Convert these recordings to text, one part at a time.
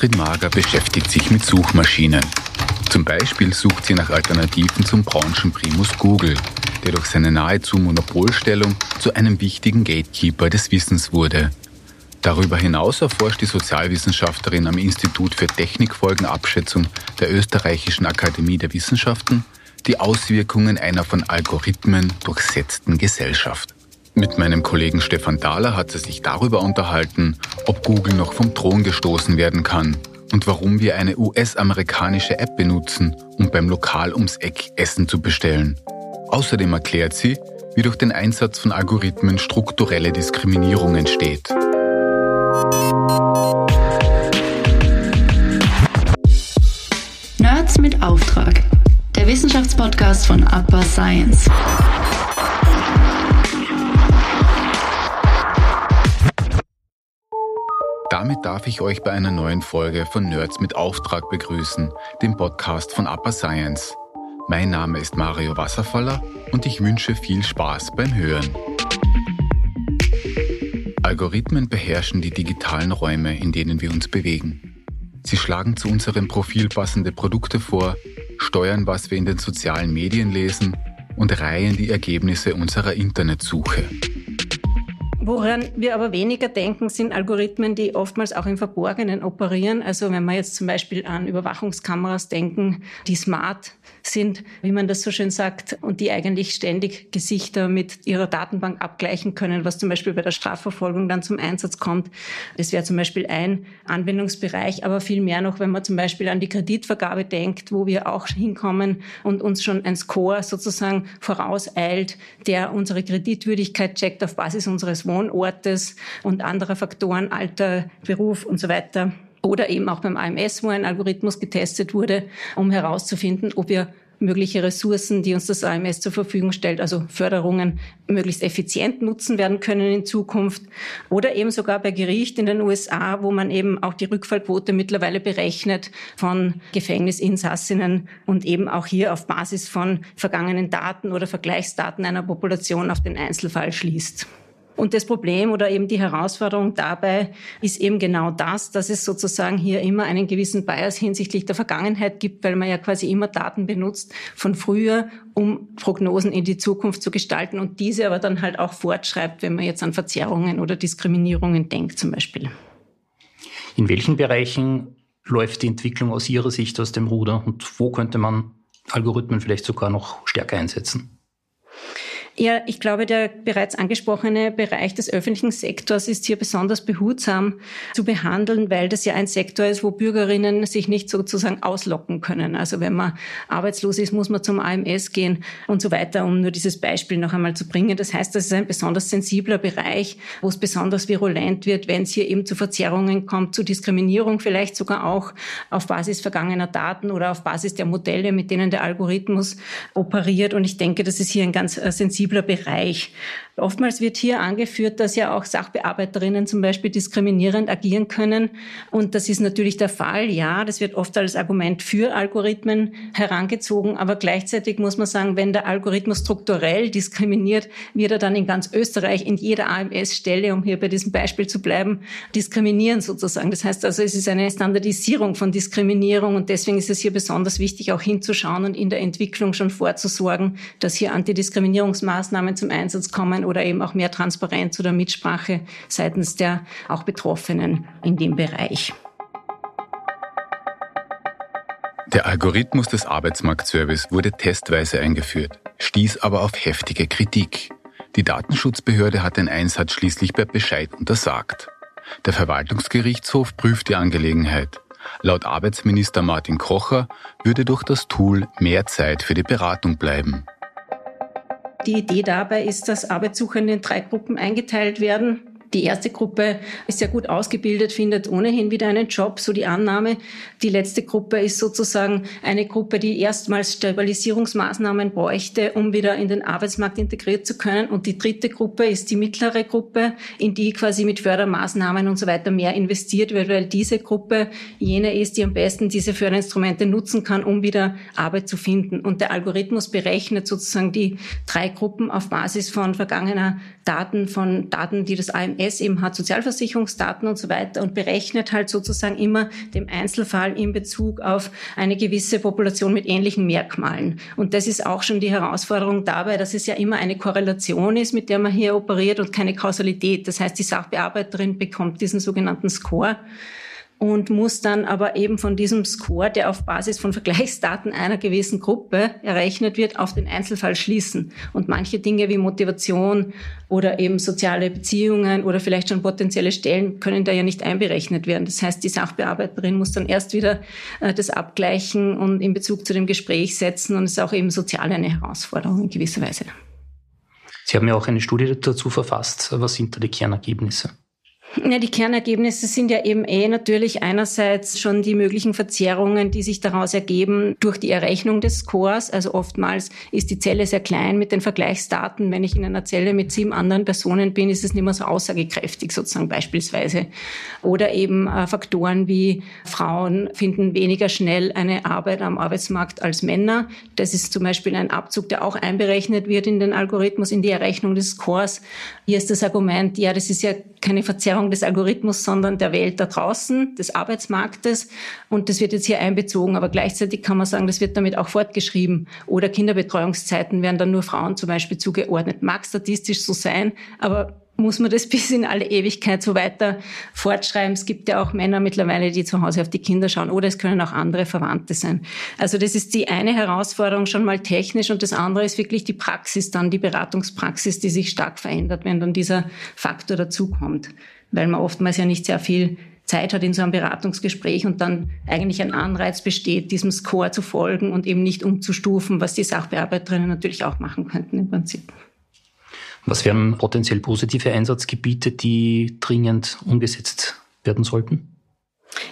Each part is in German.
Astrid Mager beschäftigt sich mit Suchmaschinen. Zum Beispiel sucht sie nach Alternativen zum Branchenprimus Google, der durch seine nahezu Monopolstellung zu einem wichtigen Gatekeeper des Wissens wurde. Darüber hinaus erforscht die Sozialwissenschaftlerin am Institut für Technikfolgenabschätzung der Österreichischen Akademie der Wissenschaften die Auswirkungen einer von Algorithmen durchsetzten Gesellschaft. Mit meinem Kollegen Stefan Dahler hat sie sich darüber unterhalten, ob Google noch vom Thron gestoßen werden kann und warum wir eine US-amerikanische App benutzen, um beim Lokal ums Eck Essen zu bestellen. Außerdem erklärt sie, wie durch den Einsatz von Algorithmen strukturelle Diskriminierung entsteht. Nerds mit Auftrag. Der Wissenschaftspodcast von Upper Science. Damit darf ich euch bei einer neuen Folge von Nerds mit Auftrag begrüßen, dem Podcast von Upper Science. Mein Name ist Mario Wasserfaller und ich wünsche viel Spaß beim Hören. Algorithmen beherrschen die digitalen Räume, in denen wir uns bewegen. Sie schlagen zu unserem Profil passende Produkte vor, steuern, was wir in den sozialen Medien lesen und reihen die Ergebnisse unserer Internetsuche. Woran wir aber weniger denken, sind Algorithmen, die oftmals auch im Verborgenen operieren. Also wenn wir jetzt zum Beispiel an Überwachungskameras denken, die smart sind, wie man das so schön sagt, und die eigentlich ständig Gesichter mit ihrer Datenbank abgleichen können, was zum Beispiel bei der Strafverfolgung dann zum Einsatz kommt. Das wäre zum Beispiel ein Anwendungsbereich, aber viel mehr noch, wenn man zum Beispiel an die Kreditvergabe denkt, wo wir auch hinkommen und uns schon ein Score sozusagen vorauseilt, der unsere Kreditwürdigkeit checkt auf Basis unseres Wohnortes und anderer Faktoren, Alter, Beruf und so weiter. Oder eben auch beim AMS, wo ein Algorithmus getestet wurde, um herauszufinden, ob wir mögliche Ressourcen, die uns das AMS zur Verfügung stellt, also Förderungen, möglichst effizient nutzen werden können in Zukunft. Oder eben sogar bei Gericht in den USA, wo man eben auch die Rückfallquote mittlerweile berechnet von Gefängnisinsassinnen und eben auch hier auf Basis von vergangenen Daten oder Vergleichsdaten einer Population auf den Einzelfall schließt. Und das Problem oder eben die Herausforderung dabei ist eben genau das, dass es sozusagen hier immer einen gewissen Bias hinsichtlich der Vergangenheit gibt, weil man ja quasi immer Daten benutzt von früher, um Prognosen in die Zukunft zu gestalten und diese aber dann halt auch fortschreibt, wenn man jetzt an Verzerrungen oder Diskriminierungen denkt zum Beispiel. In welchen Bereichen läuft die Entwicklung aus Ihrer Sicht aus dem Ruder und wo könnte man Algorithmen vielleicht sogar noch stärker einsetzen? Ja, ich glaube, der bereits angesprochene Bereich des öffentlichen Sektors ist hier besonders behutsam zu behandeln, weil das ja ein Sektor ist, wo Bürgerinnen sich nicht sozusagen auslocken können. Also wenn man arbeitslos ist, muss man zum AMS gehen und so weiter, um nur dieses Beispiel noch einmal zu bringen. Das heißt, das ist ein besonders sensibler Bereich, wo es besonders virulent wird, wenn es hier eben zu Verzerrungen kommt, zu Diskriminierung vielleicht sogar auch auf Basis vergangener Daten oder auf Basis der Modelle, mit denen der Algorithmus operiert. Und ich denke, das ist hier ein ganz äh, sensibler sensibler Bereich. Oftmals wird hier angeführt, dass ja auch Sachbearbeiterinnen zum Beispiel diskriminierend agieren können. Und das ist natürlich der Fall. Ja, das wird oft als Argument für Algorithmen herangezogen. Aber gleichzeitig muss man sagen, wenn der Algorithmus strukturell diskriminiert, wird er dann in ganz Österreich in jeder AMS-Stelle, um hier bei diesem Beispiel zu bleiben, diskriminieren sozusagen. Das heißt also, es ist eine Standardisierung von Diskriminierung. Und deswegen ist es hier besonders wichtig, auch hinzuschauen und in der Entwicklung schon vorzusorgen, dass hier Antidiskriminierungsmaßnahmen zum Einsatz kommen oder eben auch mehr Transparenz oder Mitsprache seitens der auch Betroffenen in dem Bereich. Der Algorithmus des Arbeitsmarktservice wurde testweise eingeführt, stieß aber auf heftige Kritik. Die Datenschutzbehörde hat den Einsatz schließlich bei Bescheid untersagt. Der Verwaltungsgerichtshof prüft die Angelegenheit. Laut Arbeitsminister Martin Kocher würde durch das Tool mehr Zeit für die Beratung bleiben. Die Idee dabei ist, dass Arbeitssuchende in drei Gruppen eingeteilt werden. Die erste Gruppe ist sehr gut ausgebildet, findet ohnehin wieder einen Job, so die Annahme. Die letzte Gruppe ist sozusagen eine Gruppe, die erstmals Stabilisierungsmaßnahmen bräuchte, um wieder in den Arbeitsmarkt integriert zu können. Und die dritte Gruppe ist die mittlere Gruppe, in die quasi mit Fördermaßnahmen und so weiter mehr investiert wird, weil diese Gruppe jene ist, die am besten diese Förderinstrumente nutzen kann, um wieder Arbeit zu finden. Und der Algorithmus berechnet sozusagen die drei Gruppen auf Basis von vergangener Daten, von Daten, die das AMS AMS eben hat Sozialversicherungsdaten und so weiter und berechnet halt sozusagen immer dem Einzelfall in Bezug auf eine gewisse Population mit ähnlichen Merkmalen. Und das ist auch schon die Herausforderung dabei, dass es ja immer eine Korrelation ist, mit der man hier operiert und keine Kausalität. Das heißt, die Sachbearbeiterin bekommt diesen sogenannten Score und muss dann aber eben von diesem Score, der auf Basis von Vergleichsdaten einer gewissen Gruppe errechnet wird, auf den Einzelfall schließen. Und manche Dinge wie Motivation oder eben soziale Beziehungen oder vielleicht schon potenzielle Stellen können da ja nicht einberechnet werden. Das heißt, die Sachbearbeiterin muss dann erst wieder äh, das abgleichen und in Bezug zu dem Gespräch setzen. Und es ist auch eben sozial eine Herausforderung in gewisser Weise. Sie haben ja auch eine Studie dazu verfasst. Was sind da die Kernergebnisse? Ja, die Kernergebnisse sind ja eben eh natürlich einerseits schon die möglichen Verzerrungen, die sich daraus ergeben durch die Errechnung des Scores. Also oftmals ist die Zelle sehr klein mit den Vergleichsdaten. Wenn ich in einer Zelle mit sieben anderen Personen bin, ist es nicht mehr so aussagekräftig sozusagen beispielsweise. Oder eben äh, Faktoren wie Frauen finden weniger schnell eine Arbeit am Arbeitsmarkt als Männer. Das ist zum Beispiel ein Abzug, der auch einberechnet wird in den Algorithmus, in die Errechnung des Scores. Hier ist das Argument, ja, das ist ja keine Verzerrung des Algorithmus, sondern der Welt da draußen, des Arbeitsmarktes. Und das wird jetzt hier einbezogen. Aber gleichzeitig kann man sagen, das wird damit auch fortgeschrieben. Oder Kinderbetreuungszeiten werden dann nur Frauen zum Beispiel zugeordnet. Mag statistisch so sein, aber muss man das bis in alle Ewigkeit so weiter fortschreiben. Es gibt ja auch Männer mittlerweile, die zu Hause auf die Kinder schauen oder es können auch andere Verwandte sein. Also das ist die eine Herausforderung schon mal technisch und das andere ist wirklich die Praxis dann, die Beratungspraxis, die sich stark verändert, wenn dann dieser Faktor dazukommt, weil man oftmals ja nicht sehr viel Zeit hat in so einem Beratungsgespräch und dann eigentlich ein Anreiz besteht, diesem Score zu folgen und eben nicht umzustufen, was die Sachbearbeiterinnen natürlich auch machen könnten im Prinzip. Was wären potenziell positive Einsatzgebiete, die dringend umgesetzt werden sollten?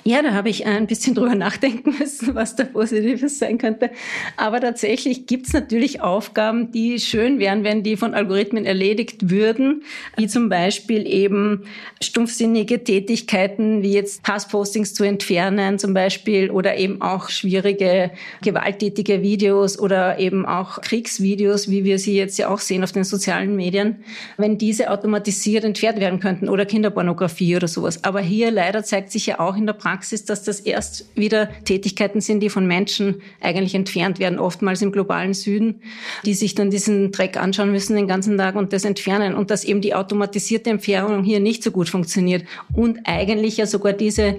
Ja, da habe ich ein bisschen drüber nachdenken müssen, was da Positives sein könnte. Aber tatsächlich gibt es natürlich Aufgaben, die schön wären, wenn die von Algorithmen erledigt würden, wie zum Beispiel eben stumpfsinnige Tätigkeiten, wie jetzt Passpostings zu entfernen zum Beispiel oder eben auch schwierige, gewalttätige Videos oder eben auch Kriegsvideos, wie wir sie jetzt ja auch sehen auf den sozialen Medien, wenn diese automatisiert entfernt werden könnten oder Kinderpornografie oder sowas. Aber hier leider zeigt sich ja auch in der Praxis, dass das erst wieder Tätigkeiten sind, die von Menschen eigentlich entfernt werden, oftmals im globalen Süden, die sich dann diesen Dreck anschauen müssen den ganzen Tag und das entfernen und dass eben die automatisierte Entfernung hier nicht so gut funktioniert und eigentlich ja sogar diese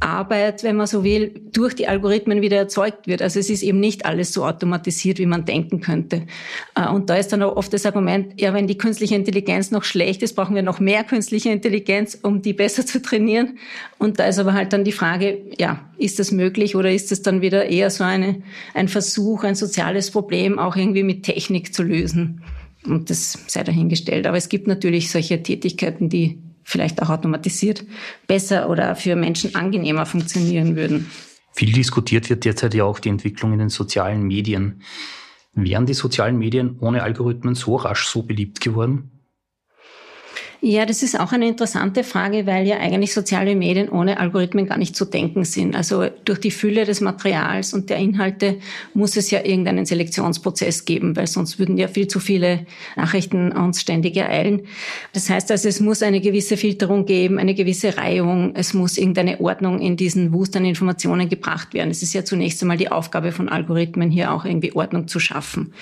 Arbeit, wenn man so will, durch die Algorithmen wieder erzeugt wird. Also es ist eben nicht alles so automatisiert, wie man denken könnte. Äh, und da ist dann auch oft das Argument, ja, wenn die künstliche Intelligenz noch schlecht ist, brauchen wir noch mehr künstliche Intelligenz, um die besser zu trainieren. Und da ist aber halt dann die Frage, ja, ist das möglich oder ist es dann wieder eher so eine, ein Versuch, ein soziales Problem auch irgendwie mit Technik zu lösen? Und das sei dahingestellt. Aber es gibt natürlich solche Tätigkeiten, die vielleicht auch automatisiert besser oder für Menschen angenehmer funktionieren würden. Viel diskutiert wird derzeit ja auch die Entwicklung in den sozialen Medien. Wären die sozialen Medien ohne Algorithmen so rasch so beliebt geworden? Ja, das ist auch eine interessante Frage, weil ja eigentlich soziale Medien ohne Algorithmen gar nicht zu denken sind. Also durch die Fülle des Materials und der Inhalte muss es ja irgendeinen Selektionsprozess geben, weil sonst würden ja viel zu viele Nachrichten uns ständig ereilen. Das heißt also, es muss eine gewisse Filterung geben, eine gewisse Reihung, es muss irgendeine Ordnung in diesen Wust an Informationen gebracht werden. Es ist ja zunächst einmal die Aufgabe von Algorithmen, hier auch irgendwie Ordnung zu schaffen.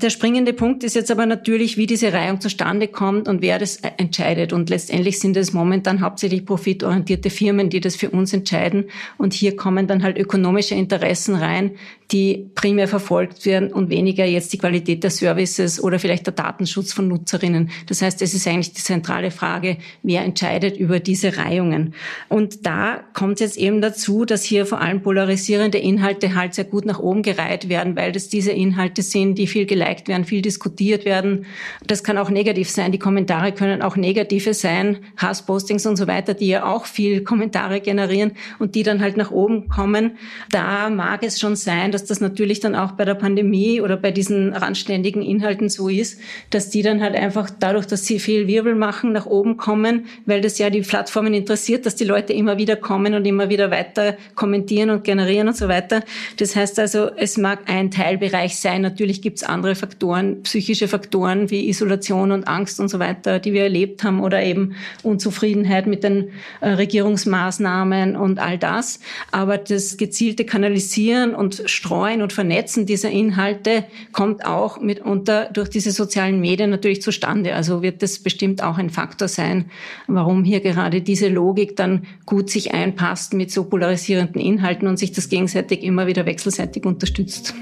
Der springende Punkt ist jetzt aber natürlich, wie diese Reihung zustande kommt und wer das entscheidet. Und letztendlich sind es momentan hauptsächlich profitorientierte Firmen, die das für uns entscheiden. Und hier kommen dann halt ökonomische Interessen rein, die primär verfolgt werden und weniger jetzt die Qualität der Services oder vielleicht der Datenschutz von Nutzerinnen. Das heißt, es ist eigentlich die zentrale Frage, wer entscheidet über diese Reihungen. Und da kommt jetzt eben dazu, dass hier vor allem polarisierende Inhalte halt sehr gut nach oben gereiht werden, weil das diese Inhalte sind, die viel geliked werden, viel diskutiert werden. Das kann auch negativ sein. Die Kommentare können auch negative sein, Hasspostings und so weiter, die ja auch viel Kommentare generieren und die dann halt nach oben kommen. Da mag es schon sein, dass das natürlich dann auch bei der Pandemie oder bei diesen randständigen Inhalten so ist, dass die dann halt einfach dadurch, dass sie viel Wirbel machen, nach oben kommen, weil das ja die Plattformen interessiert, dass die Leute immer wieder kommen und immer wieder weiter kommentieren und generieren und so weiter. Das heißt also, es mag ein Teilbereich sein. Natürlich gibt es andere Faktoren, psychische Faktoren wie Isolation und Angst und so weiter, die wir erleben erlebt haben oder eben Unzufriedenheit mit den äh, Regierungsmaßnahmen und all das. Aber das gezielte Kanalisieren und Streuen und Vernetzen dieser Inhalte kommt auch mitunter durch diese sozialen Medien natürlich zustande. Also wird das bestimmt auch ein Faktor sein, warum hier gerade diese Logik dann gut sich einpasst mit so polarisierenden Inhalten und sich das gegenseitig immer wieder wechselseitig unterstützt.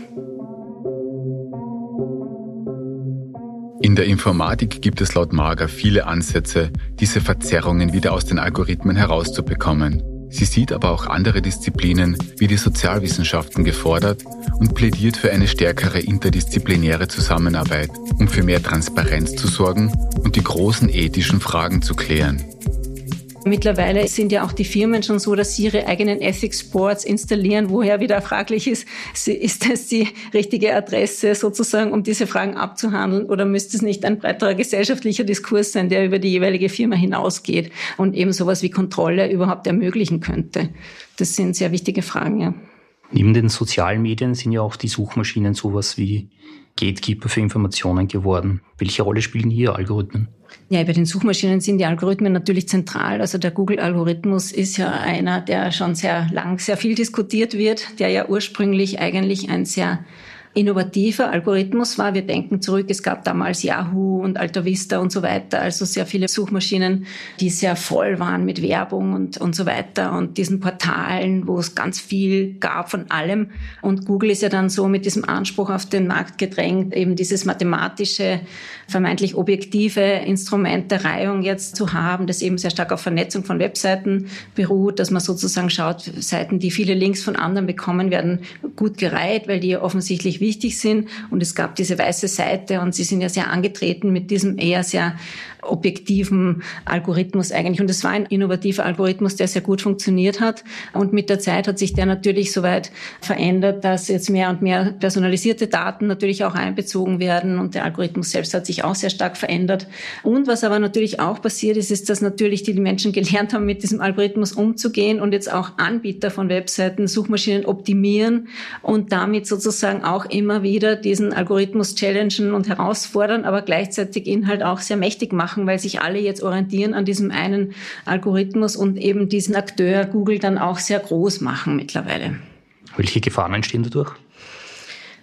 In der Informatik gibt es laut Marga viele Ansätze, diese Verzerrungen wieder aus den Algorithmen herauszubekommen. Sie sieht aber auch andere Disziplinen wie die Sozialwissenschaften gefordert und plädiert für eine stärkere interdisziplinäre Zusammenarbeit, um für mehr Transparenz zu sorgen und die großen ethischen Fragen zu klären. Mittlerweile sind ja auch die Firmen schon so, dass sie ihre eigenen Ethics Boards installieren, woher wieder fraglich ist, ist das die richtige Adresse sozusagen, um diese Fragen abzuhandeln oder müsste es nicht ein breiterer gesellschaftlicher Diskurs sein, der über die jeweilige Firma hinausgeht und eben sowas wie Kontrolle überhaupt ermöglichen könnte? Das sind sehr wichtige Fragen, ja. Neben den sozialen Medien sind ja auch die Suchmaschinen sowas wie Gatekeeper für Informationen geworden. Welche Rolle spielen hier Algorithmen? Ja, bei den Suchmaschinen sind die Algorithmen natürlich zentral. Also der Google-Algorithmus ist ja einer, der schon sehr lang, sehr viel diskutiert wird, der ja ursprünglich eigentlich ein sehr innovativer Algorithmus war. Wir denken zurück, es gab damals Yahoo und Alta Vista und so weiter, also sehr viele Suchmaschinen, die sehr voll waren mit Werbung und, und so weiter und diesen Portalen, wo es ganz viel gab von allem. Und Google ist ja dann so mit diesem Anspruch auf den Markt gedrängt, eben dieses mathematische, vermeintlich objektive Instrument der Reihung jetzt zu haben, das eben sehr stark auf Vernetzung von Webseiten beruht, dass man sozusagen schaut, Seiten, die viele Links von anderen bekommen, werden gut gereiht, weil die offensichtlich wichtig sind. Und es gab diese weiße Seite und sie sind ja sehr angetreten mit diesem eher sehr objektiven Algorithmus eigentlich. Und es war ein innovativer Algorithmus, der sehr gut funktioniert hat. Und mit der Zeit hat sich der natürlich soweit verändert, dass jetzt mehr und mehr personalisierte Daten natürlich auch einbezogen werden. Und der Algorithmus selbst hat sich auch sehr stark verändert. Und was aber natürlich auch passiert ist, ist, dass natürlich die Menschen gelernt haben, mit diesem Algorithmus umzugehen und jetzt auch Anbieter von Webseiten, Suchmaschinen optimieren und damit sozusagen auch immer wieder diesen Algorithmus challengen und herausfordern, aber gleichzeitig ihn halt auch sehr mächtig machen machen, weil sich alle jetzt orientieren an diesem einen Algorithmus und eben diesen Akteur Google dann auch sehr groß machen mittlerweile. Welche Gefahren entstehen dadurch?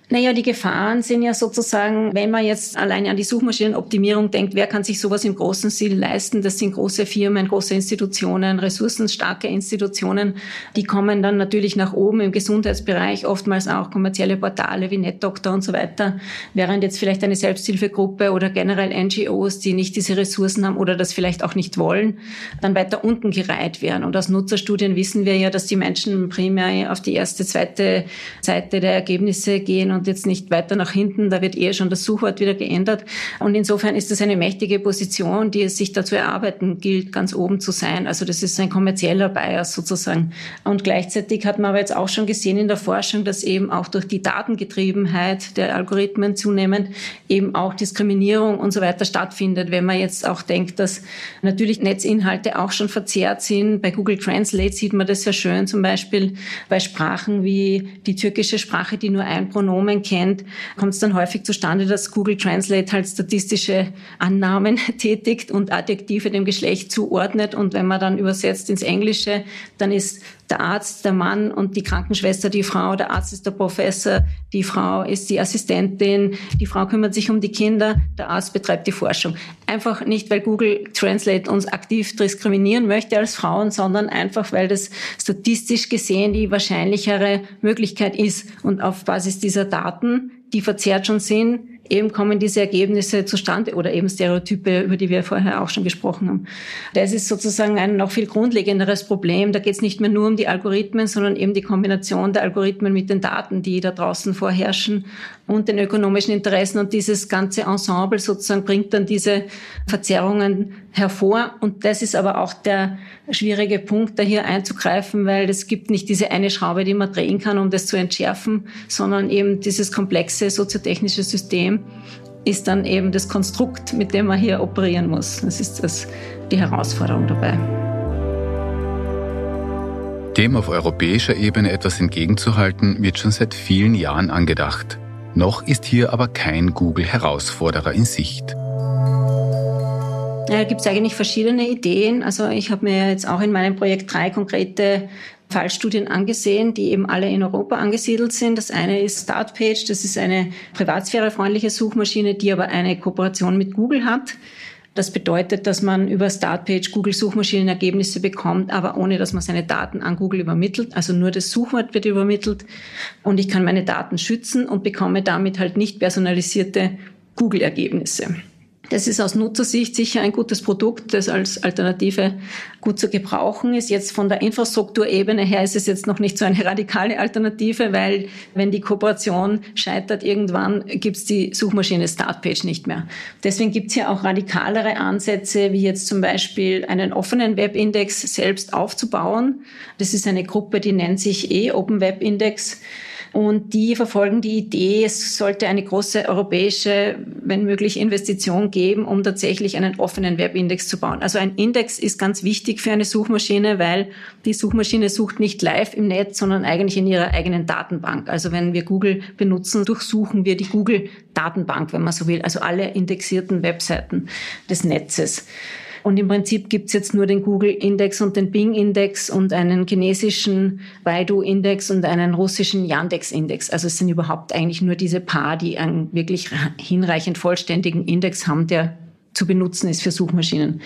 Naja, die Gefahren sind ja sozusagen, wenn man jetzt alleine an die Suchmaschinenoptimierung denkt, wer kann sich sowas im großen Stil leisten? Das sind große Firmen, große Institutionen, ressourcenstarke Institutionen. Die kommen dann natürlich nach oben im Gesundheitsbereich, oftmals auch kommerzielle Portale wie NetDoctor und so weiter. Während jetzt vielleicht eine Selbsthilfegruppe oder generell NGOs, die nicht diese Ressourcen haben oder das vielleicht auch nicht wollen, dann weiter unten gereiht werden. Und aus Nutzerstudien wissen wir ja, dass die Menschen primär auf die erste, zweite Seite der Ergebnisse gehen und jetzt nicht weiter nach hinten. Da wird eher schon das Suchwort wieder geändert. Und insofern ist das eine mächtige Position, die es sich dazu erarbeiten gilt, ganz oben zu sein. Also das ist ein kommerzieller Bias sozusagen. Und gleichzeitig hat man aber jetzt auch schon gesehen in der Forschung, dass eben auch durch die Datengetriebenheit der Algorithmen zunehmend eben auch Diskriminierung und so weiter stattfindet. Wenn man jetzt auch denkt, dass natürlich Netzinhalte auch schon verzerrt sind. Bei Google Translate sieht man das sehr schön, zum Beispiel bei Sprachen wie die türkische Sprache, die nur ein Pronomen Namen kennt, kommt es dann häufig zustande, dass Google Translate halt statistische Annahmen tätigt und Adjektive dem Geschlecht zuordnet. Und wenn man dann übersetzt ins Englische, dann ist der Arzt der Mann und die Krankenschwester die Frau, der Arzt ist der Professor, die Frau ist die Assistentin, die Frau kümmert sich um die Kinder, der Arzt betreibt die Forschung. Einfach nicht, weil Google Translate uns aktiv diskriminieren möchte als Frauen, sondern einfach, weil das statistisch gesehen die wahrscheinlichere Möglichkeit ist. Und auf Basis dieser Daten, die verzerrt schon sind, eben kommen diese Ergebnisse zustande oder eben Stereotype, über die wir vorher auch schon gesprochen haben. Das ist sozusagen ein noch viel grundlegenderes Problem. Da geht es nicht mehr nur um die Algorithmen, sondern eben die Kombination der Algorithmen mit den Daten, die da draußen vorherrschen und den ökonomischen Interessen. Und dieses ganze Ensemble sozusagen bringt dann diese Verzerrungen hervor. Und das ist aber auch der schwierige Punkt, da hier einzugreifen, weil es gibt nicht diese eine Schraube, die man drehen kann, um das zu entschärfen, sondern eben dieses komplexe soziotechnische System ist dann eben das Konstrukt, mit dem man hier operieren muss. Das ist das, die Herausforderung dabei. Dem auf europäischer Ebene etwas entgegenzuhalten, wird schon seit vielen Jahren angedacht. Noch ist hier aber kein Google-Herausforderer in Sicht. Da gibt es eigentlich verschiedene Ideen. Also ich habe mir jetzt auch in meinem Projekt drei konkrete Fallstudien angesehen, die eben alle in Europa angesiedelt sind. Das eine ist Startpage, das ist eine privatsphärefreundliche Suchmaschine, die aber eine Kooperation mit Google hat. Das bedeutet, dass man über Startpage Google Suchmaschinenergebnisse bekommt, aber ohne dass man seine Daten an Google übermittelt. Also nur das Suchwort wird übermittelt und ich kann meine Daten schützen und bekomme damit halt nicht personalisierte Google-Ergebnisse. Das ist aus Nutzersicht sicher ein gutes Produkt, das als Alternative gut zu gebrauchen ist. Jetzt von der Infrastrukturebene her ist es jetzt noch nicht so eine radikale Alternative, weil wenn die Kooperation scheitert, irgendwann gibt es die Suchmaschine Startpage nicht mehr. Deswegen gibt es hier auch radikalere Ansätze, wie jetzt zum Beispiel einen offenen Webindex selbst aufzubauen. Das ist eine Gruppe, die nennt sich eh Open Web Index. Und die verfolgen die Idee, es sollte eine große europäische, wenn möglich, Investition geben, um tatsächlich einen offenen Webindex zu bauen. Also ein Index ist ganz wichtig für eine Suchmaschine, weil die Suchmaschine sucht nicht live im Netz, sondern eigentlich in ihrer eigenen Datenbank. Also wenn wir Google benutzen, durchsuchen wir die Google-Datenbank, wenn man so will, also alle indexierten Webseiten des Netzes. Und im Prinzip gibt's jetzt nur den Google-Index und den Bing-Index und einen chinesischen Baidu-Index und einen russischen Yandex-Index. Also es sind überhaupt eigentlich nur diese paar, die einen wirklich hinreichend vollständigen Index haben, der zu benutzen ist für Suchmaschinen.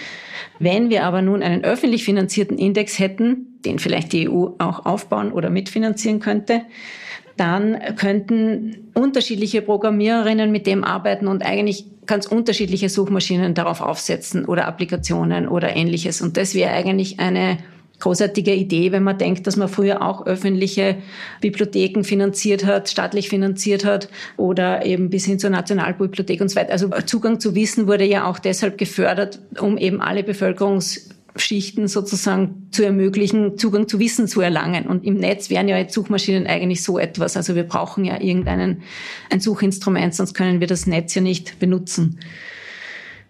Wenn wir aber nun einen öffentlich finanzierten Index hätten, den vielleicht die EU auch aufbauen oder mitfinanzieren könnte, dann könnten unterschiedliche Programmiererinnen mit dem arbeiten und eigentlich ganz unterschiedliche Suchmaschinen darauf aufsetzen oder Applikationen oder ähnliches. Und das wäre eigentlich eine großartige Idee, wenn man denkt, dass man früher auch öffentliche Bibliotheken finanziert hat, staatlich finanziert hat oder eben bis hin zur Nationalbibliothek und so weiter. Also Zugang zu Wissen wurde ja auch deshalb gefördert, um eben alle Bevölkerungs Schichten sozusagen zu ermöglichen, Zugang zu Wissen zu erlangen. Und im Netz wären ja jetzt Suchmaschinen eigentlich so etwas. Also wir brauchen ja irgendeinen, ein Suchinstrument, sonst können wir das Netz ja nicht benutzen.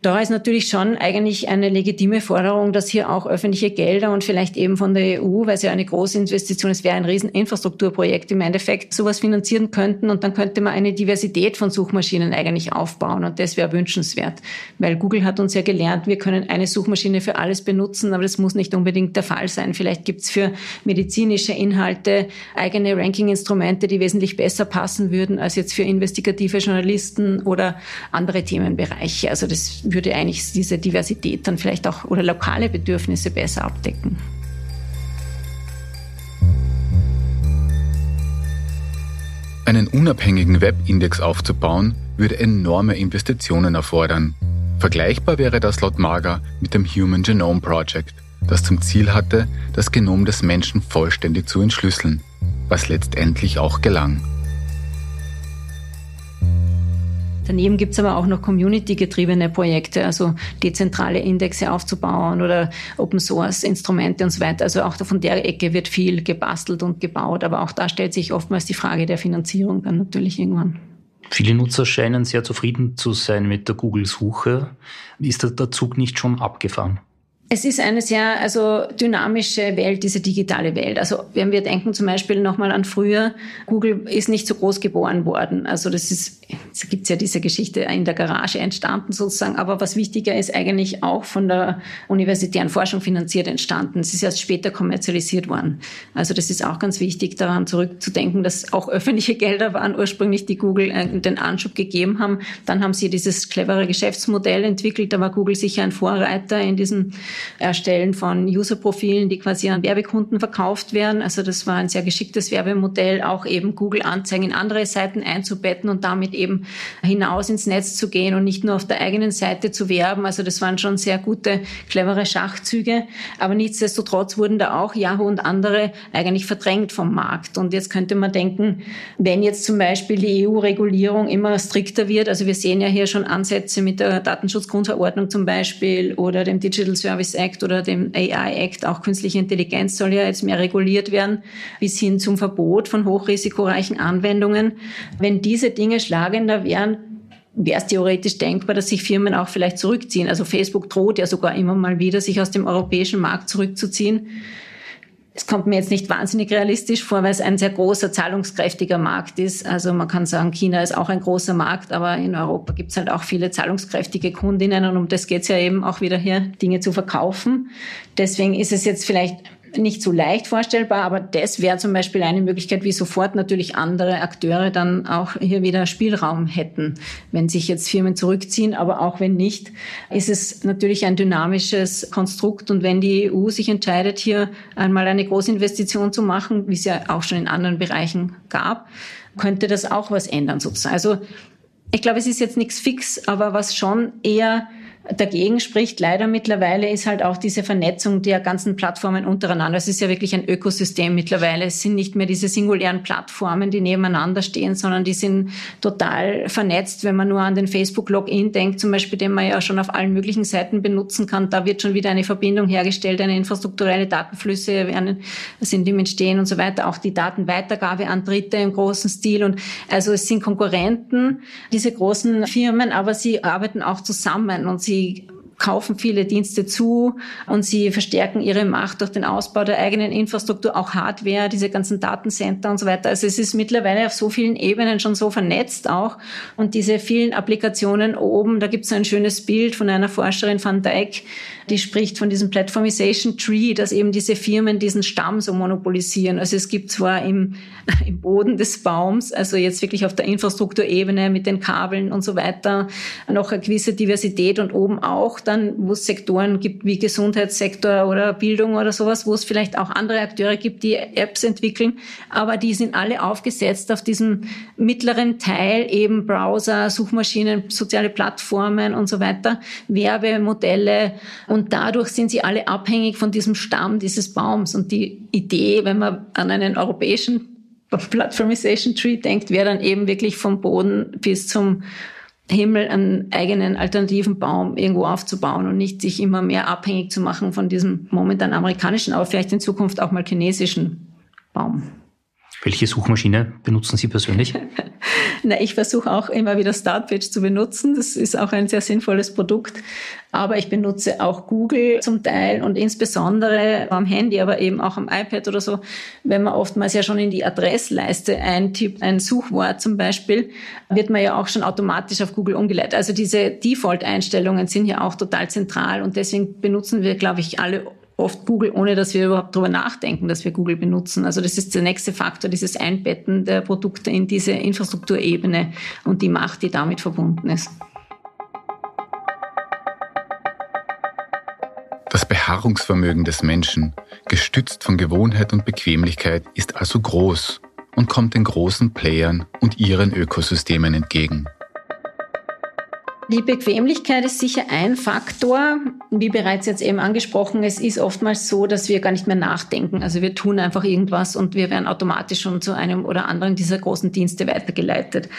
Da ist natürlich schon eigentlich eine legitime Forderung, dass hier auch öffentliche Gelder und vielleicht eben von der EU, weil es ja eine große Investition ist, wäre ein riesen Infrastrukturprojekt im Endeffekt, sowas finanzieren könnten und dann könnte man eine Diversität von Suchmaschinen eigentlich aufbauen und das wäre wünschenswert, weil Google hat uns ja gelernt, wir können eine Suchmaschine für alles benutzen, aber das muss nicht unbedingt der Fall sein. Vielleicht gibt es für medizinische Inhalte eigene Ranking-Instrumente, die wesentlich besser passen würden als jetzt für investigative Journalisten oder andere Themenbereiche. Also das würde eigentlich diese Diversität dann vielleicht auch oder lokale Bedürfnisse besser abdecken. Einen unabhängigen Webindex aufzubauen, würde enorme Investitionen erfordern. Vergleichbar wäre das laut Marga mit dem Human Genome Project, das zum Ziel hatte, das Genom des Menschen vollständig zu entschlüsseln, was letztendlich auch gelang. Daneben gibt es aber auch noch community-getriebene Projekte, also dezentrale Indexe aufzubauen oder Open-Source-Instrumente und so weiter. Also auch von der Ecke wird viel gebastelt und gebaut, aber auch da stellt sich oftmals die Frage der Finanzierung dann natürlich irgendwann. Viele Nutzer scheinen sehr zufrieden zu sein mit der Google-Suche. Ist der Zug nicht schon abgefahren? Es ist eine sehr also dynamische Welt, diese digitale Welt. Also wenn wir denken zum Beispiel nochmal an früher, Google ist nicht so groß geboren worden. Also das ist, es gibt ja diese Geschichte in der Garage entstanden sozusagen. Aber was wichtiger ist eigentlich auch von der universitären Forschung finanziert entstanden. Es ist erst später kommerzialisiert worden. Also das ist auch ganz wichtig, daran zurückzudenken, dass auch öffentliche Gelder waren ursprünglich, die Google äh, den Anschub gegeben haben. Dann haben sie dieses clevere Geschäftsmodell entwickelt. Da war Google sicher ein Vorreiter in diesem Erstellen von User-Profilen, die quasi an Werbekunden verkauft werden. Also das war ein sehr geschicktes Werbemodell, auch eben Google-Anzeigen in andere Seiten einzubetten und damit eben hinaus ins Netz zu gehen und nicht nur auf der eigenen Seite zu werben. Also das waren schon sehr gute, clevere Schachzüge. Aber nichtsdestotrotz wurden da auch Yahoo und andere eigentlich verdrängt vom Markt. Und jetzt könnte man denken, wenn jetzt zum Beispiel die EU-Regulierung immer strikter wird, also wir sehen ja hier schon Ansätze mit der Datenschutzgrundverordnung zum Beispiel oder dem Digital Service Services Act oder dem AI Act, auch künstliche Intelligenz soll ja jetzt mehr reguliert werden, bis hin zum Verbot von hochrisikoreichen Anwendungen. Wenn diese Dinge schlagender wären, wäre es theoretisch denkbar, dass sich Firmen auch vielleicht zurückziehen. Also Facebook droht ja sogar immer mal wieder, sich aus dem europäischen Markt zurückzuziehen. Es kommt mir jetzt nicht wahnsinnig realistisch vor, weil es ein sehr großer, zahlungskräftiger Markt ist. Also man kann sagen, China ist auch ein großer Markt, aber in Europa gibt es halt auch viele zahlungskräftige Kundinnen und um das geht es ja eben auch wieder hier, Dinge zu verkaufen. Deswegen ist es jetzt vielleicht nicht so leicht vorstellbar, aber das wäre zum Beispiel eine Möglichkeit, wie sofort natürlich andere Akteure dann auch hier wieder Spielraum hätten, wenn sich jetzt Firmen zurückziehen. Aber auch wenn nicht, ist es natürlich ein dynamisches Konstrukt. Und wenn die EU sich entscheidet, hier einmal eine Großinvestition zu machen, wie es ja auch schon in anderen Bereichen gab, könnte das auch was ändern sozusagen. Also ich glaube, es ist jetzt nichts fix, aber was schon eher Dagegen spricht leider mittlerweile ist halt auch diese Vernetzung der ganzen Plattformen untereinander. Es ist ja wirklich ein Ökosystem mittlerweile. Es sind nicht mehr diese singulären Plattformen, die nebeneinander stehen, sondern die sind total vernetzt. Wenn man nur an den Facebook-Login denkt, zum Beispiel, den man ja schon auf allen möglichen Seiten benutzen kann, da wird schon wieder eine Verbindung hergestellt, eine infrastrukturelle Datenflüsse werden, sind im Entstehen und so weiter. Auch die Datenweitergabe an Dritte im großen Stil. Und also es sind Konkurrenten, diese großen Firmen, aber sie arbeiten auch zusammen und sie sie kaufen viele Dienste zu und sie verstärken ihre Macht durch den Ausbau der eigenen Infrastruktur, auch Hardware, diese ganzen Datencenter und so weiter. Also es ist mittlerweile auf so vielen Ebenen schon so vernetzt auch und diese vielen Applikationen oben, da gibt es ein schönes Bild von einer Forscherin Van Dijk, die spricht von diesem Platformization Tree, dass eben diese Firmen diesen Stamm so monopolisieren. Also es gibt zwar im, im Boden des Baums, also jetzt wirklich auf der Infrastrukturebene mit den Kabeln und so weiter, noch eine gewisse Diversität und oben auch dann, wo es Sektoren gibt wie Gesundheitssektor oder Bildung oder sowas, wo es vielleicht auch andere Akteure gibt, die Apps entwickeln, aber die sind alle aufgesetzt auf diesem mittleren Teil, eben Browser, Suchmaschinen, soziale Plattformen und so weiter, Werbemodelle und dadurch sind sie alle abhängig von diesem Stamm dieses Baums. Und die Idee, wenn man an einen europäischen Platformization Tree denkt, wäre dann eben wirklich vom Boden bis zum Himmel einen eigenen alternativen Baum irgendwo aufzubauen und nicht sich immer mehr abhängig zu machen von diesem momentan amerikanischen, aber vielleicht in Zukunft auch mal chinesischen Baum. Welche Suchmaschine benutzen Sie persönlich? Na, ich versuche auch immer wieder Startpage zu benutzen. Das ist auch ein sehr sinnvolles Produkt. Aber ich benutze auch Google zum Teil und insbesondere am Handy, aber eben auch am iPad oder so, wenn man oftmals ja schon in die Adressleiste eintippt, ein Suchwort zum Beispiel, wird man ja auch schon automatisch auf Google umgeleitet. Also diese Default-Einstellungen sind ja auch total zentral und deswegen benutzen wir, glaube ich, alle oft Google, ohne dass wir überhaupt darüber nachdenken, dass wir Google benutzen. Also das ist der nächste Faktor, dieses Einbetten der Produkte in diese Infrastrukturebene und die Macht, die damit verbunden ist. Das Beharrungsvermögen des Menschen, gestützt von Gewohnheit und Bequemlichkeit, ist also groß und kommt den großen Playern und ihren Ökosystemen entgegen. Die Bequemlichkeit ist sicher ein Faktor. Wie bereits jetzt eben angesprochen, es ist oftmals so, dass wir gar nicht mehr nachdenken. Also wir tun einfach irgendwas und wir werden automatisch schon zu einem oder anderen dieser großen Dienste weitergeleitet.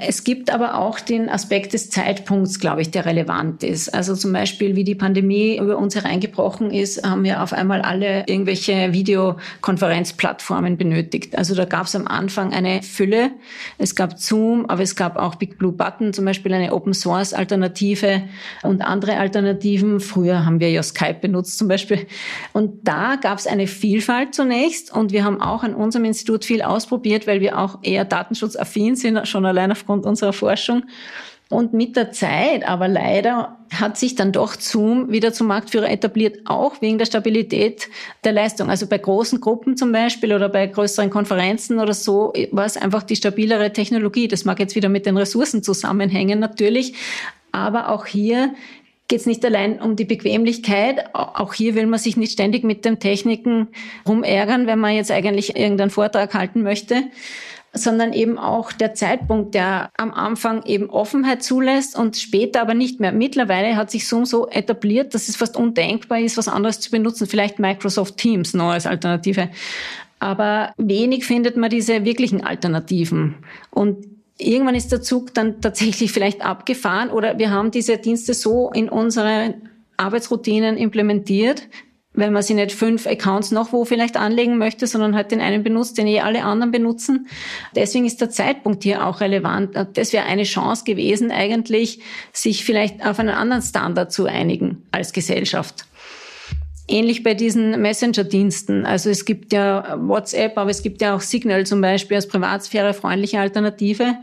Es gibt aber auch den Aspekt des Zeitpunkts, glaube ich, der relevant ist. Also zum Beispiel, wie die Pandemie über uns hereingebrochen ist, haben wir auf einmal alle irgendwelche Videokonferenzplattformen benötigt. Also da gab es am Anfang eine Fülle. Es gab Zoom, aber es gab auch Big Blue Button, zum Beispiel eine Open Source Alternative und andere Alternativen. Früher haben wir ja Skype benutzt zum Beispiel. Und da gab es eine Vielfalt zunächst und wir haben auch an unserem Institut viel ausprobiert, weil wir auch eher datenschutzaffin sind, schon allein auf aufgrund unserer Forschung. Und mit der Zeit, aber leider, hat sich dann doch Zoom wieder zum Marktführer etabliert, auch wegen der Stabilität der Leistung. Also bei großen Gruppen zum Beispiel oder bei größeren Konferenzen oder so war es einfach die stabilere Technologie. Das mag jetzt wieder mit den Ressourcen zusammenhängen natürlich. Aber auch hier geht es nicht allein um die Bequemlichkeit. Auch hier will man sich nicht ständig mit den Techniken rumärgern, wenn man jetzt eigentlich irgendeinen Vortrag halten möchte sondern eben auch der Zeitpunkt, der am Anfang eben Offenheit zulässt und später aber nicht mehr. Mittlerweile hat sich Zoom so etabliert, dass es fast undenkbar ist, was anderes zu benutzen. Vielleicht Microsoft Teams noch als Alternative. Aber wenig findet man diese wirklichen Alternativen. Und irgendwann ist der Zug dann tatsächlich vielleicht abgefahren oder wir haben diese Dienste so in unsere Arbeitsroutinen implementiert, wenn man sie nicht fünf Accounts noch wo vielleicht anlegen möchte, sondern halt den einen benutzt, den eh alle anderen benutzen. Deswegen ist der Zeitpunkt hier auch relevant. Das wäre eine Chance gewesen, eigentlich sich vielleicht auf einen anderen Standard zu einigen als Gesellschaft. ähnlich bei diesen Messenger-Diensten. Also es gibt ja WhatsApp, aber es gibt ja auch Signal zum Beispiel als privatsphärefreundliche Alternative.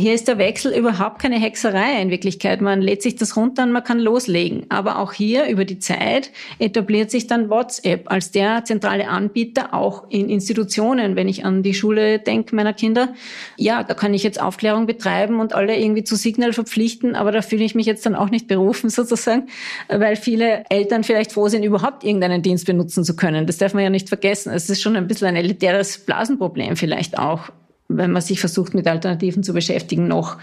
Hier ist der Wechsel überhaupt keine Hexerei in Wirklichkeit. Man lädt sich das runter und man kann loslegen. Aber auch hier über die Zeit etabliert sich dann WhatsApp als der zentrale Anbieter auch in Institutionen. Wenn ich an die Schule denke meiner Kinder, ja, da kann ich jetzt Aufklärung betreiben und alle irgendwie zu Signal verpflichten, aber da fühle ich mich jetzt dann auch nicht berufen sozusagen, weil viele Eltern vielleicht froh sind, überhaupt irgendeinen Dienst benutzen zu können. Das darf man ja nicht vergessen. Es ist schon ein bisschen ein elitäres Blasenproblem vielleicht auch wenn man sich versucht, mit Alternativen zu beschäftigen noch.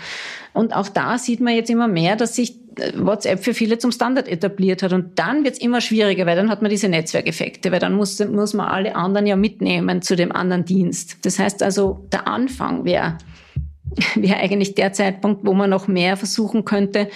Und auch da sieht man jetzt immer mehr, dass sich äh, WhatsApp für viele zum Standard etabliert hat. Und dann wird es immer schwieriger, weil dann hat man diese Netzwerkeffekte, weil dann muss, muss man alle anderen ja mitnehmen zu dem anderen Dienst. Das heißt also, der Anfang wäre wäre eigentlich der Zeitpunkt, wo man noch mehr versuchen könnte,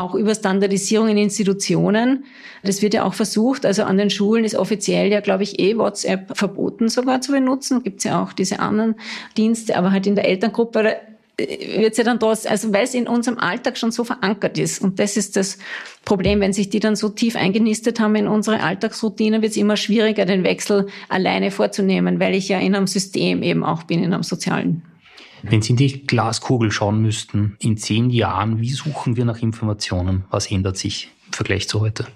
auch über Standardisierung in Institutionen. Das wird ja auch versucht. Also an den Schulen ist offiziell ja, glaube ich, eh WhatsApp verboten sogar zu benutzen. Gibt es ja auch diese anderen Dienste, aber halt in der Elterngruppe äh, wird sie dann trotzdem, also weil es in unserem Alltag schon so verankert ist. Und das ist das Problem, wenn sich die dann so tief eingenistet haben in unsere Alltagsroutine, wird es immer schwieriger, den Wechsel alleine vorzunehmen, weil ich ja in einem System eben auch bin, in einem sozialen. Wenn Sie in die Glaskugel schauen müssten, in zehn Jahren, wie suchen wir nach Informationen? Was ändert sich im Vergleich zu heute?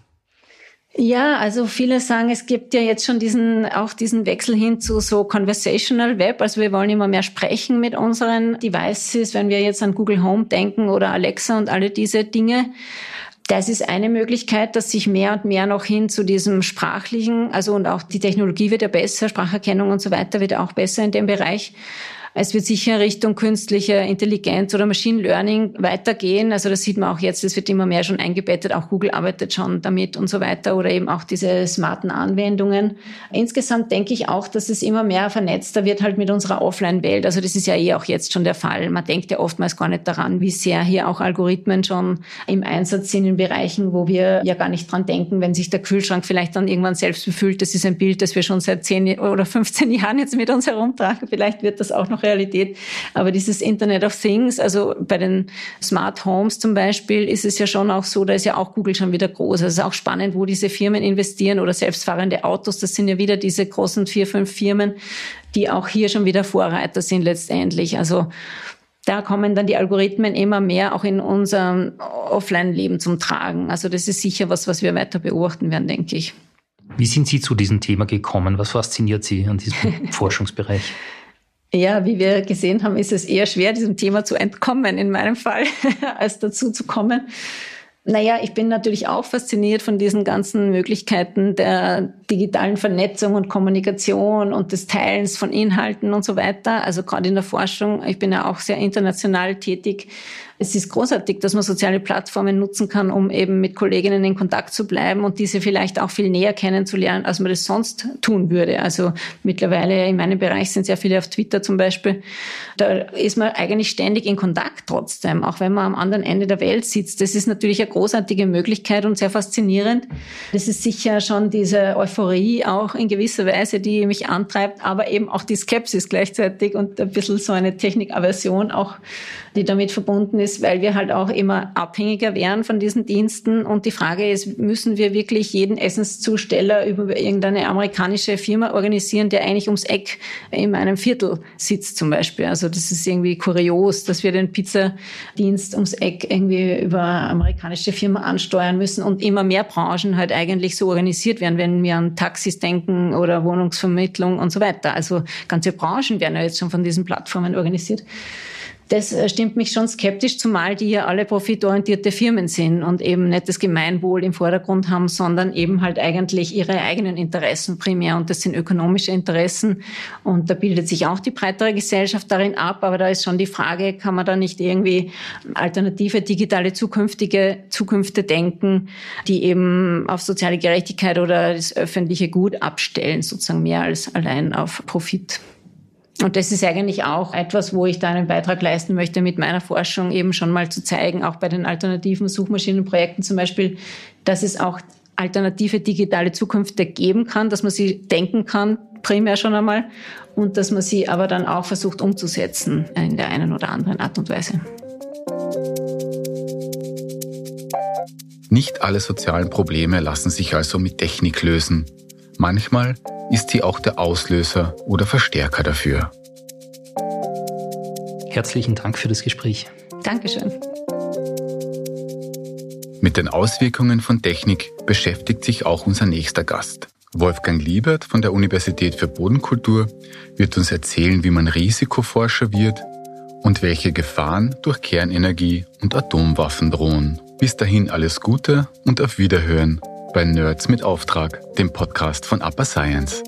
Ja, also viele sagen, es gibt ja jetzt schon diesen, auch diesen Wechsel hin zu so Conversational Web. Also wir wollen immer mehr sprechen mit unseren Devices, wenn wir jetzt an Google Home denken oder Alexa und alle diese Dinge. Das ist eine Möglichkeit, dass sich mehr und mehr noch hin zu diesem sprachlichen, also und auch die Technologie wird ja besser, Spracherkennung und so weiter wird auch besser in dem Bereich. Es wird sicher Richtung künstliche Intelligenz oder Machine Learning weitergehen. Also das sieht man auch jetzt, es wird immer mehr schon eingebettet. Auch Google arbeitet schon damit und so weiter oder eben auch diese smarten Anwendungen. Insgesamt denke ich auch, dass es immer mehr vernetzter wird halt mit unserer Offline-Welt. Also das ist ja eh auch jetzt schon der Fall. Man denkt ja oftmals gar nicht daran, wie sehr hier auch Algorithmen schon im Einsatz sind in Bereichen, wo wir ja gar nicht dran denken, wenn sich der Kühlschrank vielleicht dann irgendwann selbst befüllt. Das ist ein Bild, das wir schon seit 10 oder 15 Jahren jetzt mit uns herumtragen. Vielleicht wird das auch noch Realität. Aber dieses Internet of Things, also bei den Smart Homes zum Beispiel, ist es ja schon auch so, da ist ja auch Google schon wieder groß. Also es ist auch spannend, wo diese Firmen investieren oder selbstfahrende Autos. Das sind ja wieder diese großen vier, fünf Firmen, die auch hier schon wieder Vorreiter sind letztendlich. Also da kommen dann die Algorithmen immer mehr auch in unserem Offline-Leben zum Tragen. Also das ist sicher was, was wir weiter beobachten werden, denke ich. Wie sind Sie zu diesem Thema gekommen? Was fasziniert Sie an diesem Forschungsbereich? Ja, wie wir gesehen haben, ist es eher schwer, diesem Thema zu entkommen in meinem Fall, als dazu zu kommen. Naja, ich bin natürlich auch fasziniert von diesen ganzen Möglichkeiten der digitalen Vernetzung und Kommunikation und des Teilens von Inhalten und so weiter. Also gerade in der Forschung, ich bin ja auch sehr international tätig, es ist großartig, dass man soziale Plattformen nutzen kann, um eben mit Kolleginnen in Kontakt zu bleiben und diese vielleicht auch viel näher kennenzulernen, als man das sonst tun würde. Also mittlerweile in meinem Bereich sind sehr viele auf Twitter zum Beispiel. Da ist man eigentlich ständig in Kontakt trotzdem, auch wenn man am anderen Ende der Welt sitzt. Das ist natürlich eine großartige Möglichkeit und sehr faszinierend. Das ist sicher schon diese Euphorie auch in gewisser Weise, die mich antreibt, aber eben auch die Skepsis gleichzeitig und ein bisschen so eine Technikaversion auch, die damit verbunden ist weil wir halt auch immer abhängiger wären von diesen Diensten. Und die Frage ist, müssen wir wirklich jeden Essenszusteller über irgendeine amerikanische Firma organisieren, der eigentlich ums Eck in meinem Viertel sitzt zum Beispiel. Also das ist irgendwie kurios, dass wir den Pizzadienst ums Eck irgendwie über amerikanische Firma ansteuern müssen und immer mehr Branchen halt eigentlich so organisiert werden, wenn wir an Taxis denken oder Wohnungsvermittlung und so weiter. Also ganze Branchen werden ja jetzt schon von diesen Plattformen organisiert. Das äh, stimmt mich schon skeptisch, zumal die ja alle profitorientierte Firmen sind und eben nicht das Gemeinwohl im Vordergrund haben, sondern eben halt eigentlich ihre eigenen Interessen primär. Und das sind ökonomische Interessen. Und da bildet sich auch die breitere Gesellschaft darin ab. Aber da ist schon die Frage, kann man da nicht irgendwie alternative digitale zukünftige Zukünfte denken, die eben auf soziale Gerechtigkeit oder das öffentliche Gut abstellen, sozusagen mehr als allein auf Profit. Und das ist eigentlich auch etwas, wo ich da einen Beitrag leisten möchte, mit meiner Forschung eben schon mal zu zeigen, auch bei den alternativen Suchmaschinenprojekten zum Beispiel, dass es auch alternative digitale Zukünfte geben kann, dass man sie denken kann, primär schon einmal, und dass man sie aber dann auch versucht umzusetzen in der einen oder anderen Art und Weise. Nicht alle sozialen Probleme lassen sich also mit Technik lösen. Manchmal ist sie auch der Auslöser oder Verstärker dafür. Herzlichen Dank für das Gespräch. Dankeschön. Mit den Auswirkungen von Technik beschäftigt sich auch unser nächster Gast. Wolfgang Liebert von der Universität für Bodenkultur wird uns erzählen, wie man Risikoforscher wird und welche Gefahren durch Kernenergie und Atomwaffen drohen. Bis dahin alles Gute und auf Wiederhören bei Nerds mit Auftrag, dem Podcast von Upper Science.